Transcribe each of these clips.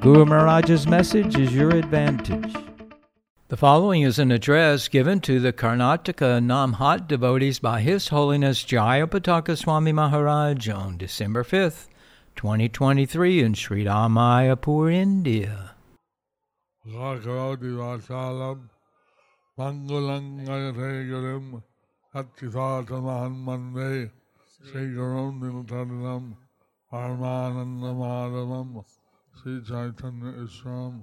Guru Maharaj's message is your advantage. The following is an address given to the Karnataka Namahatta devotees by His Holiness Jayapataka Swami Maharaj on December 5th, 2023 in Sridham Mayapur, India. Rakaroti Vasalam, Mangalangayategarim, Hattisatamahan Mande, Srigaram Niltarinam, Parmanandamadamam, Sri Chaitanya Isram,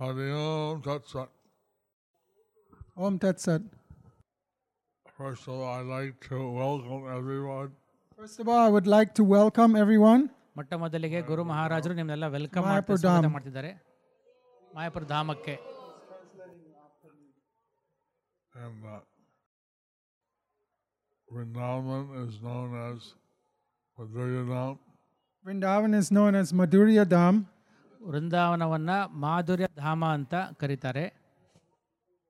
Hari Om Tat Sat. Om Tat Sat. First of all, I'd like to welcome everyone First of all, I would like to welcome everyone. ಮೊಟ್ಟ ಮೊದಲಿಗೆ ಗುರು ಮಹಾರಾಜರು ನಿಮ್ನೆಲ್ಲ welcome Mayapur ಮಾಡ್ತಾ ಸ್ವಾಗತ ಧಾಮ್. ಮಾಡ್ತಿದ್ದಾರೆ ಮಾಯಾಪುರ ಧಾಮಕ್ಕೆ and uh, Vrindavan is known as Madhuryadam. Vrindavan is known as Madhurya Dham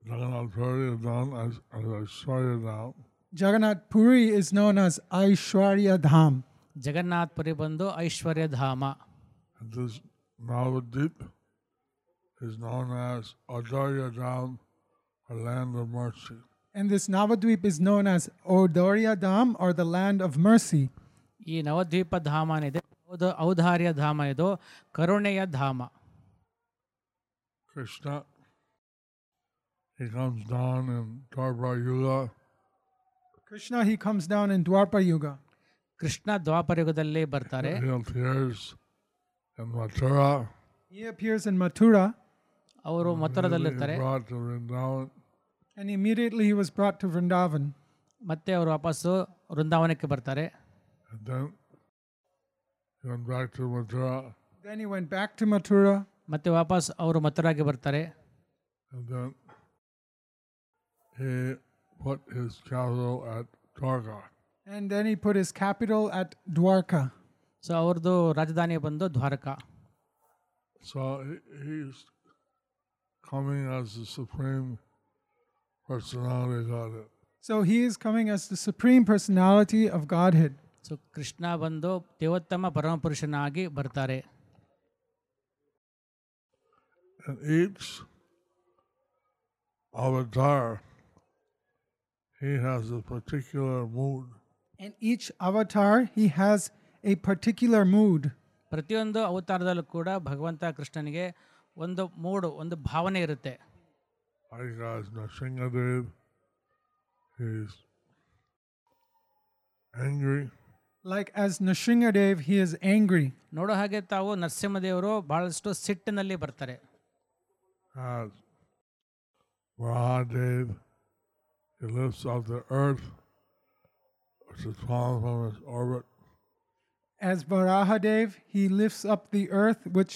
is known as, as Aishwarya Dham. Jagannath Puri is known as Aishwarya Dham. Jagannath Puri Bandhu Aishwarya Dhama. And this Navadvip is known as Audarya Dham, a land of mercy. And this Navadvip is known as Audarya Dham or the land of mercy. ಈ ನವದ್ವೀಪ ಧಾಮ ಏನಿದೆ ಔದ ಔದಾರ್ಯ ಧಾಮ ಇದು ಕರುಣೆಯ ಧಾಮ Krishna, he comes down in Dwapara Yuga, Krishna, he comes down in Dwapar Yuga. Krishna ದ್ವಾಪರಯುಗದಲ್ಲಿ ಬರ್ತಾರೆ he appears in Mathura, He appears in Mathura ಅವರು he ಮಥುರದಲ್ಲಿರ್ತಾರೆ brought to Vrindavan, and immediately he was brought to Vrindavan. ಮತ್ತೆ ಅವರು ವಾಪಸ್ಸು ವೃಂದಾವನಕ್ಕೆ ಬರ್ತಾರೆ and then he went back to Mathura, Then he went back to Mathura ಮತ್ತೆ ವಾಪಸ್ ಅವರು ಮಥುರಾಗೆ ಬರ್ತಾರೆ and then he put his capital at Dwarka. and then he put his capital at Dwarka. So ಅವ್ರದ್ದು ರಾಜಧಾನಿ ಬಂದು Dwarka So he, he's coming as the supreme personality of Godhead. So he is coming as the supreme personality of Godhead. So Krishna ಬಂದು ದೇವೋತ್ತಮ ಪರಮಪುರುಷನಾಗಿ ಬರ್ತಾರೆ And each avatar, he has a particular mood. And each avatar, he has a particular mood. ಪ್ರತಿಯೊಂದು ಅವತಾರದಲ್ಲೂ ಕೂಡ ಭಗವಂತ ಕೃಷ್ಣನಿಗೆ ಒಂದು ಮೂಡು ಒಂದು ಭಾವನೆ ಇರುತ್ತೆ Like as Nrsingadev, he's angry. like as Nrsimhadev, he is angry. ನೋಡೋ ಹಾಗೆ ತಾವು ನರಸಿಂಹದೇವರು ಬಹಳಷ್ಟು ಸಿಟ್ಟಿನಲ್ಲಿ ಬರ್ತಾರೆ as Varahadev, he lifts up the earth, which has fallen from its orbit. As Varahadev, he lifts up the earth which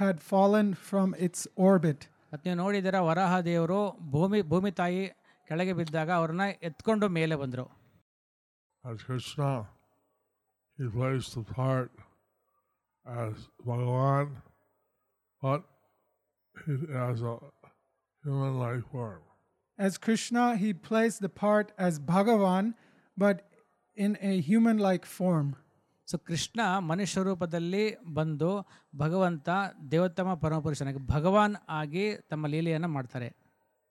had fallen from its orbit. As Krishna he plays the part as Bhagavan, but he has a human life form. As Krishna, he plays the part as Bhagavan, but in a human like form. So Krishna ಮನುಷ್ಯ ರೂಪದಲ್ಲಿ ಬಂದು ಭಗವಂತ ದೇವೋತ್ತಮ ಪರಮಪುರುಷನಾಗಿ ಭಗವಾನ್ ಆಗಿ ತಮ್ಮ ಲೀಲೆಯನ್ನು ಮಾಡ್ತಾರೆ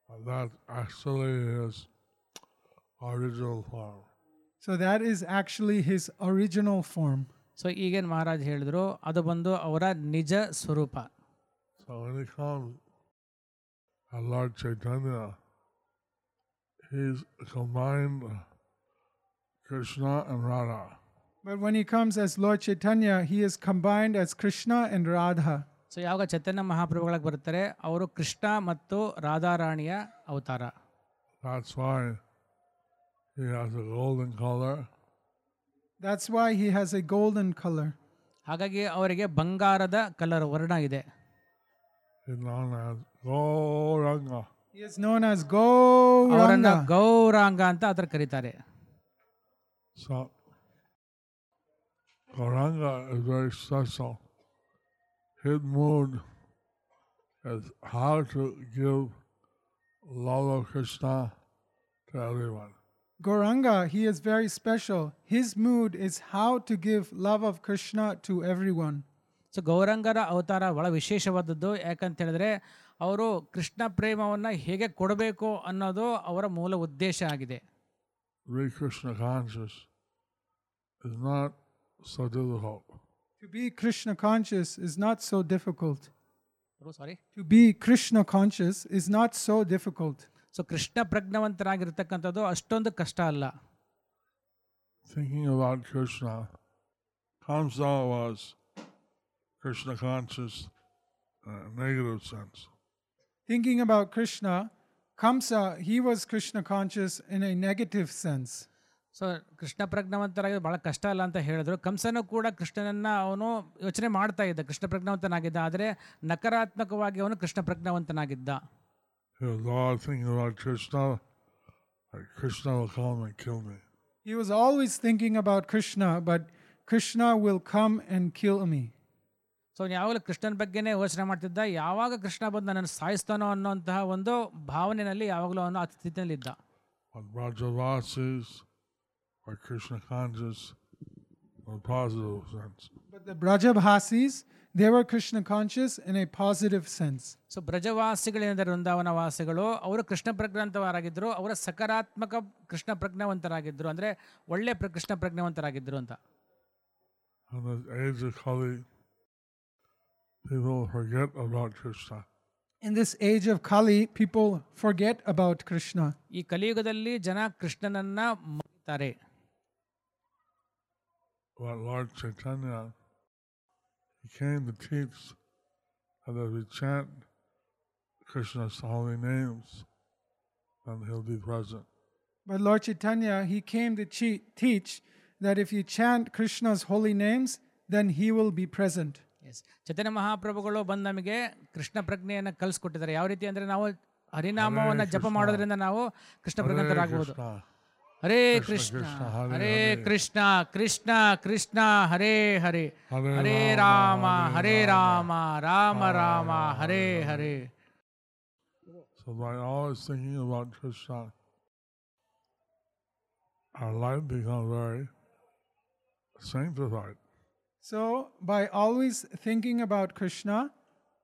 And that actually is original form. So that is actually his original form. So ಈಗೇನು ಮಹಾರಾಜ್ ಹೇಳಿದ್ರು ಅದು ಬಂದು ಅವರ ನಿಜ ಸ್ವರೂಪ So when he comes, and Lord Chaitanya, he's combined Krishna and Radha. But when he comes as Lord Chaitanya, he is combined as Krishna and Radha. So ಯಾವಾಗ ಚೈತನ್ಯ ಮಹಾಪ್ರಭುಗಳಿಗೆ ಬರ್ತಾರೆ ಅವರು ಕೃಷ್ಣ ಮತ್ತು ರಾಧಾರಾಣಿಯ ಅವತಾರ That's why he has a golden color. That's why he has a golden color. ಹಾಗಾಗಿ ಅವರಿಗೆ ಬಂಗಾರದ colour ವರ್ಣ ಇದೆ He's known as Goranga. He is known as ಅವರನ್ನ Gauranga. ಗೌರಾಂಗ ಅಂತ ಅದರ ಕರೀತಾರೆ So, Goranga is very special. His mood is how to give love of Krishna to everyone. Gauranga, he is very special. His mood is how to give love of Krishna to everyone. So ಗೌರಂಗರ ಅವತಾರ ಭಾಳ ವಿಶೇಷವಾದದ್ದು ಯಾಕಂತ ಹೇಳಿದ್ರೆ ಅವರು ಕೃಷ್ಣ ಪ್ರೇಮವನ್ನು ಹೇಗೆ ಕೊಡಬೇಕು ಅನ್ನೋದು ಅವರ ಮೂಲ ಉದ್ದೇಶ ಆಗಿದೆ Be Krishna conscious is not so. To be Krishna conscious is not so difficult. To be Krishna conscious is not so difficult. So Krishna ಪ್ರಜ್ಞಾವಂತರಾಗಿರ್ತಕ್ಕಂಥದ್ದು ಅಷ್ಟೊಂದು ಕಷ್ಟ ಅಲ್ಲ Thinking about Krishna, Kamsa was Krishna conscious in a negative sense. Thinking about Krishna, Kamsa, he was Krishna conscious in a negative sense. So Krishna ಪ್ರಜ್ಞಾವಂತರಾಗಿ ಭಾಳ ಕಷ್ಟ ಅಲ್ಲ ಅಂತ ಹೇಳಿದ್ರು ಕಂಸನೂ ಕೂಡ ಕೃಷ್ಣನನ್ನ ಅವನು ಯೋಚನೆ ಮಾಡ್ತಾ ಇದ್ದ ಕೃಷ್ಣ ಪ್ರಜ್ಞಾವಂತನಾಗಿದ್ದ ಆದರೆ ನಕಾರಾತ್ಮಕವಾಗಿ ಅವನು ಕೃಷ್ಣ ಪ್ರಜ್ಞಾವಂತನಾಗಿದ್ದ He was always thinking about Krishna, like Krishna will come and kill me. He was always thinking about Krishna, but Krishna will come and kill me. So ಯಾವಾಗಲೂ ಕೃಷ್ಣನ ಬಗ್ಗೆನೇ ಯೋಚನೆ ಮಾಡ್ತಿದ್ದ ಯಾವಾಗ ಕೃಷ್ಣ ಬಂದು ನನ್ನನ್ನು ಸಾಯಿಸ್ತಾನೋ ಅನ್ನೋಂತಹ ಒಂದು ಭಾವನೆಯಲ್ಲಿ ಯಾವಾಗಲೂ ಅವನು ಆ ಸ್ಥಿತಿಯಲ್ಲಿದ್ದ But Brajavasis are Krishna conscious in a positive sense. But the Brajabhasis, they were Krishna conscious in a positive sense. So ಬ್ರಜವಾಸಿಗಳೇನಿದ್ದಾರೆ ವೃಂದಾವನ ವಾಸಿಗಳು ಅವರು ಕೃಷ್ಣ ಪ್ರಜ್ಞಾವಂತರಾಗಿದ್ದರು ಅವರ ಸಕಾರಾತ್ಮಕ ಕೃಷ್ಣ ಪ್ರಜ್ಞಾವಂತರಾಗಿದ್ದರು ಅಂದರೆ ಒಳ್ಳೆ ಪ್ರ ಕೃಷ್ಣ ಪ್ರಜ್ಞಾವಂತರಾಗಿದ್ದರು ಅಂತ In the age of Kali, people forget about Krishna. In this age of Kali, people forget about Krishna. ಈ ಕಲಿಯುಗದಲ್ಲಿ ಜನ ಕೃಷ್ಣನನ್ನ ಮರೀತಾರೆ But Lord Chaitanya, he came to teach that if we chant Krishna's holy names, then he'll be present. But Lord Chaitanya, he came to che- teach that if you chant Krishna's holy names, then he will be present. As Chaitanya ಮಹಾಪ್ರಭುಗಳು ಬಂದು ನಮಗೆ ಕೃಷ್ಣ ಪ್ರಜ್ಞೆಯನ್ನು ಕಲಿಸ್ಕೊಟ್ಟಿದ್ದಾರೆ ಯಾವ ರೀತಿ ಅಂದರೆ ನಾವು ಹರಿನಾಮವನ್ನು ಜಪ ಕೃಷ್ಣ. ಮಾಡೋದ್ರಿಂದ ನಾವು Krishna Hare Krishna, Hare Krishna, Krishna Krishna, Hare Hare, Hare Rama, Hare Rama, Rama Rama, Hare Hare. So by always thinking about Krishna, our life becomes very sanctified. So by always thinking about Krishna,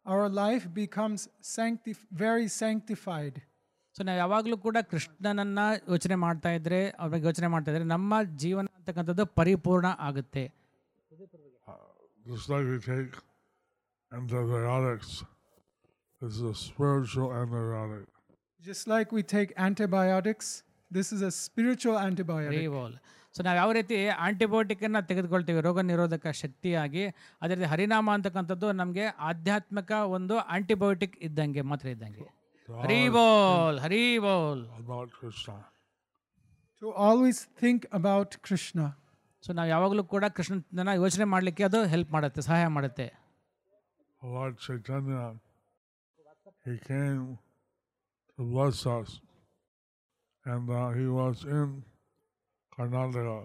our life becomes sanctif- very sanctified. So ನಾವು ಯಾವಾಗಲೂ ಕೂಡ ಕೃಷ್ಣನನ್ನು ಯೋಚನೆ ಮಾಡ್ತಾ ಇದ್ದರೆ ಅವ್ರ ಬಗ್ಗೆ ಯೋಚನೆ ಮಾಡ್ತಾ ಇದ್ದರೆ ನಮ್ಮ ಜೀವನ ಅಂತಕ್ಕಂಥದ್ದು ಪರಿಪೂರ್ಣ ಆಗುತ್ತೆ Just like we take antibiotics, this is a spiritual antibiotic. Just like we take antibiotics, this is a spiritual antibiotic. ರಿವಾಲ್ ಸೊ ನಾವು ಯಾವ ರೀತಿ ಆಂಟಿಬಯೋಟಿಕನ್ನು ತೆಗೆದುಕೊಳ್ತೀವಿ ರೋಗ ನಿರೋಧಕ ಶಕ್ತಿಯಾಗಿ ಅದೇ ರೀತಿ ಹರಿನಾಮ ಅಂತಕ್ಕಂಥದ್ದು ನಮಗೆ ಆಧ್ಯಾತ್ಮಿಕ ಒಂದು ಆಂಟಿಬಯೋಟಿಕ್ ಇದ್ದಂಗೆ ಮಾತ್ರ ಇದ್ದಂಗೆ To Hari always bowl Hari bowl think about Krishna. To always think about Krishna. So ನಾವು ಯಾವಾಗಲೂ ಕೂಡ ಕೃಷ್ಣನ ಯೋಚನೆ ಮಾಡಲಿಕ್ಕೆ ಅದು ಹೆಲ್ಪ್ ಮಾಡುತ್ತೆ ಸಹಾಯ ಮಾಡುತ್ತೆ Lord Chaitanya, he came to bless us, and uh, he was in Karnataka.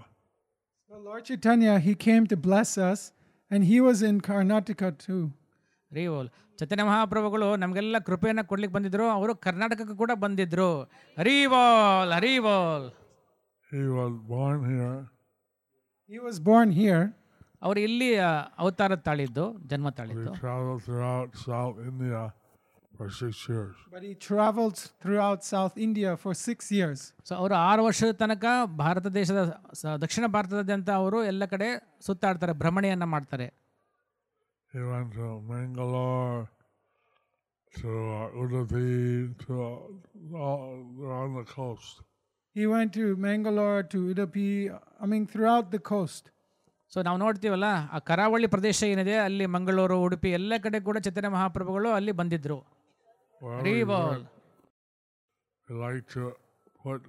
So Lord Chaitanya, he came to bless us, and he was in Karnataka too. ರೀ ಚೈತನ್ಯ ಮಹಾಪ್ರಭುಗಳು ನಮಗೆಲ್ಲ ಕೃಪೆಯನ್ನು ಕೊಡ್ಲಿಕ್ಕೆ ಬಂದಿದ್ರು ಅವರು ಕರ್ನಾಟಕಕ್ಕೆ ಕೂಡ ಬಂದಿದ್ರು. ಹರಿವಾಲ್ ಹರಿವಾಲ್ ಅವರು ಇಲ್ಲಿ ಅವತಾರ ತಾಳಿದ್ದು ಜನ್ಮ ತಾಳಿದ್ದು. ಅವರು ಆರು ವರ್ಷದ ತನಕ ಭಾರತ ದೇಶದ ದಕ್ಷಿಣ ಭಾರತದಾದ್ಯಂತ ಅವರು ಎಲ್ಲ ಕಡೆ ಸುತ್ತಾಡ್ತಾರೆ ಭ್ರಮಣೆಯನ್ನು ಮಾಡ್ತಾರೆ. He went to Mangalore, to uh, Udupi, to uh, all around the coast. He went to Mangalore, to Udupi, I mean, throughout the coast. So ನಾವು ನೋಡ್ತೀವಲ್ಲ ಆ ಕರಾವಳಿ ಪ್ರದೇಶ ಏನಿದೆ ಅಲ್ಲಿ ಮಂಗಳೂರು ಉಡುಪಿ ಎಲ್ಲ ಕಡೆ ಕೂಡ ಚೈತನ್ಯ ಮಹಾಪ್ರಭುಗಳು ಅಲ್ಲಿ ಬಂದಿದ್ರು Wherever Hari he bowl went, he liked to put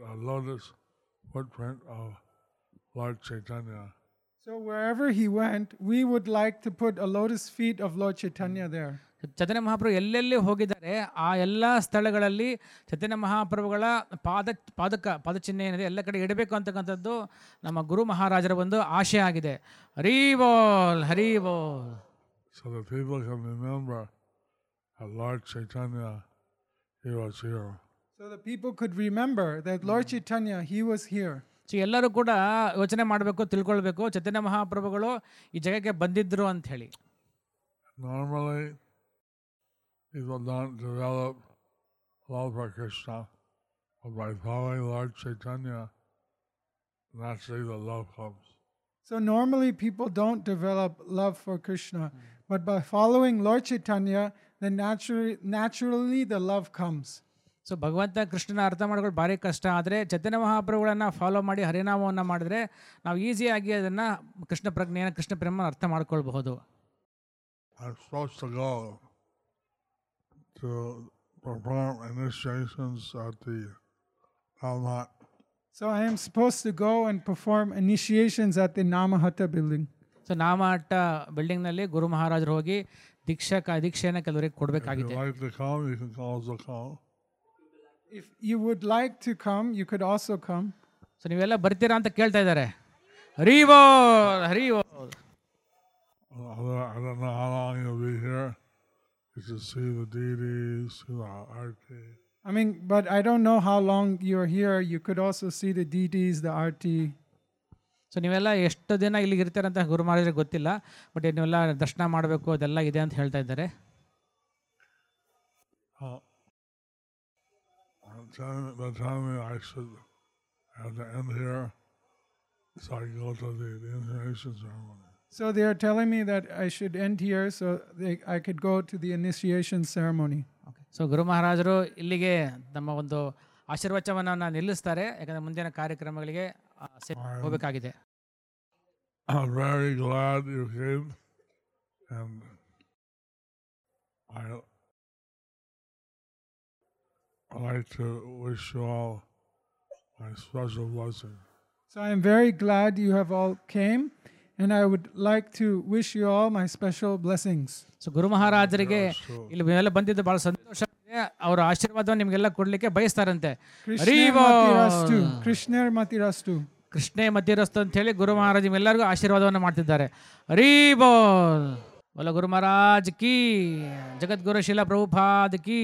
So wherever he went, we would like to put a lotus feet of Lord Chaitanya there. Chaitanya Mahaprabhu ಎಲ್ಲೆಲ್ಲಿ ಹೋಗಿದ್ದಾರೆ ಆ ಎಲ್ಲ ಸ್ಥಳಗಳಲ್ಲಿ ಚೈತನ್ಯ ಮಹಾಪ್ರಭುಗಳ ಪಾದ ಪಾದಕ ಪಾದಚಿಹ್ನೆ ಏನಿದೆ ಎಲ್ಲ ಕಡೆ ಇಡಬೇಕು ಅಂತಕ್ಕಂಥದ್ದು ನಮ್ಮ ಗುರು ಮಹಾರಾಜರ ಒಂದು ಆಶೆ ಆಗಿದೆ ಹರಿ ಬೋಲ್ ಹರಿ ಬೋಲ್ So the people can remember that Lord Chaitanya, he was here. So the people could remember that Lord Chaitanya, he was here. So ಎಲ್ಲರೂ ಕೂಡ ಯೋಚನೆ ಮಾಡಬೇಕು ತಿಳ್ಕೊಳ್ಬೇಕು ಚೈತನ್ಯ ಮಹಾಪ್ರಭುಗಳು ಈ ಜಗಕ್ಕೆ ಬಂದಿದ್ದರು ಅಂತ ಹೇಳಿ Normally, people don't develop love for Krishna, but by following Lord Chaitanya, naturally the love comes. So normally people don't develop love for Krishna, but by following Lord Chaitanya, then naturally, naturally the love comes. So ಭಗವಂತ ಕೃಷ್ಣನ ಅರ್ಥ ಮಾಡ್ಕೊಳ್ಳೋದು ಭಾರಿ ಕಷ್ಟ ಆದರೆ ಚೈತನ್ಯ ಮಹಾಪ್ರಭುಗಳನ್ನು follow ಮಾಡಿ ಹರಿನಾಮವನ್ನು ಮಾಡಿದ್ರೆ ನಾವು ಈಸಿಯಾಗಿ ಅದನ್ನು ಕೃಷ್ಣ ಪ್ರಜ್ಞೆಯನ್ನು ಕೃಷ್ಣ ಪ್ರೇಮ ಅರ್ಥ ಮಾಡ್ಕೊಳ್ಬಹುದು I'm supposed to go to perform initiations at the Kalmat. So I am supposed to go and perform initiations at the Namahatta building. So Namahatta ಬಿಲ್ಡಿಂಗ್ನಲ್ಲಿ ಗುರು ಮಹಾರಾಜರು ಹೋಗಿ ದೀಕ್ಷಾ ದೀಕ್ಷೆಯನ್ನು ಕೆಲವರಿಗೆ If ಕೊಡಬೇಕಾಗಿದೆ you like to come, you can also come. If you would like to come, you could also come. So ನೀವೆಲ್ಲ ಬರ್ತೀರಾ ಅಂತ ಕೇಳ್ತಾ ಇದ್ದಾರೆ ಹರಿ ಬೋಲ್ ಹರಿ ಬೋಲ್ I don't I don't know how long you'll be here. You can see the deities, see the arti. I mean, but I don't know how long you're here. You could also see the deities, the arti. So ನೀವೆಲ್ಲ ಎಷ್ಟು ದಿನ ಇಲ್ಲಿಗೆ ಇರ್ತೀರ ಅಂತ ಗುರು ಮಹಾರಾಜರಿಗೆ ಗೊತ್ತಿಲ್ಲ but ನೀವೆಲ್ಲ ದರ್ಶನ ಮಾಡಬೇಕು ಅದೆಲ್ಲ ಇದೆ ಅಂತ ಹೇಳ್ತಾ ಇದ್ದಾರೆ Uh, I'm telling, they're telling me I should have to end here so I can go to the, the initiation ceremony. So they are telling me that I should end here so they, I could go to the initiation ceremony. So ಗುರು ಮಹಾರಾಜರು ಇಲ್ಲಿಗೆ ನಮ್ಮ ಒಂದು ಆಶೀರ್ವಚನವನ್ನು ನಿಲ್ಲಿಸ್ತಾರೆ ಯಾಕಂದರೆ ಮುಂದಿನ ಕಾರ್ಯಕ್ರಮಗಳಿಗೆ ಆ, ಸೆ- ಹೋಗಬೇಕಾಗಿದೆ I'm very glad you came, and I I'd like to wish you all my special blessing. So I'm very glad you have all came. And I would like to wish you all my special blessings so ಗುರು ಮಹಾರಾಜರಿಗೆ ಇಲ್ಲಿ ಎಲ್ಲ ಬಂದಿದ್ದು ಬಹಳ ಸಂತೋಷ. ಅವರ ಆಶೀರ್ವಾದವನ್ನು ನಿಮಗೆಲ್ಲ ಕೊಡ್ಲಿಕ್ಕೆ ಬಯಸ್ತಾರಂತೆ. ಕೃಷ್ಣರ್ ಮತಿರಸ್ತು ಕೃಷ್ಣೇ ಮತಿರಸ್ತು ಅಂತ ಹೇಳಿ ಗುರು ಮಹಾರಾಜ್ ಎಲ್ಲರಿಗೂ ಆಶೀರ್ವಾದವನ್ನು ಮಾಡ್ತಿದ್ದಾರೆ. ಹರಿಬೋಲ್ ಒಲ ಗುರು ಮಹಾರಾಜ್ ಕಿ. ಜಗದ್ಗುರು ಶಿಲ ಪ್ರಭುಪಾದ್ ಕಿ.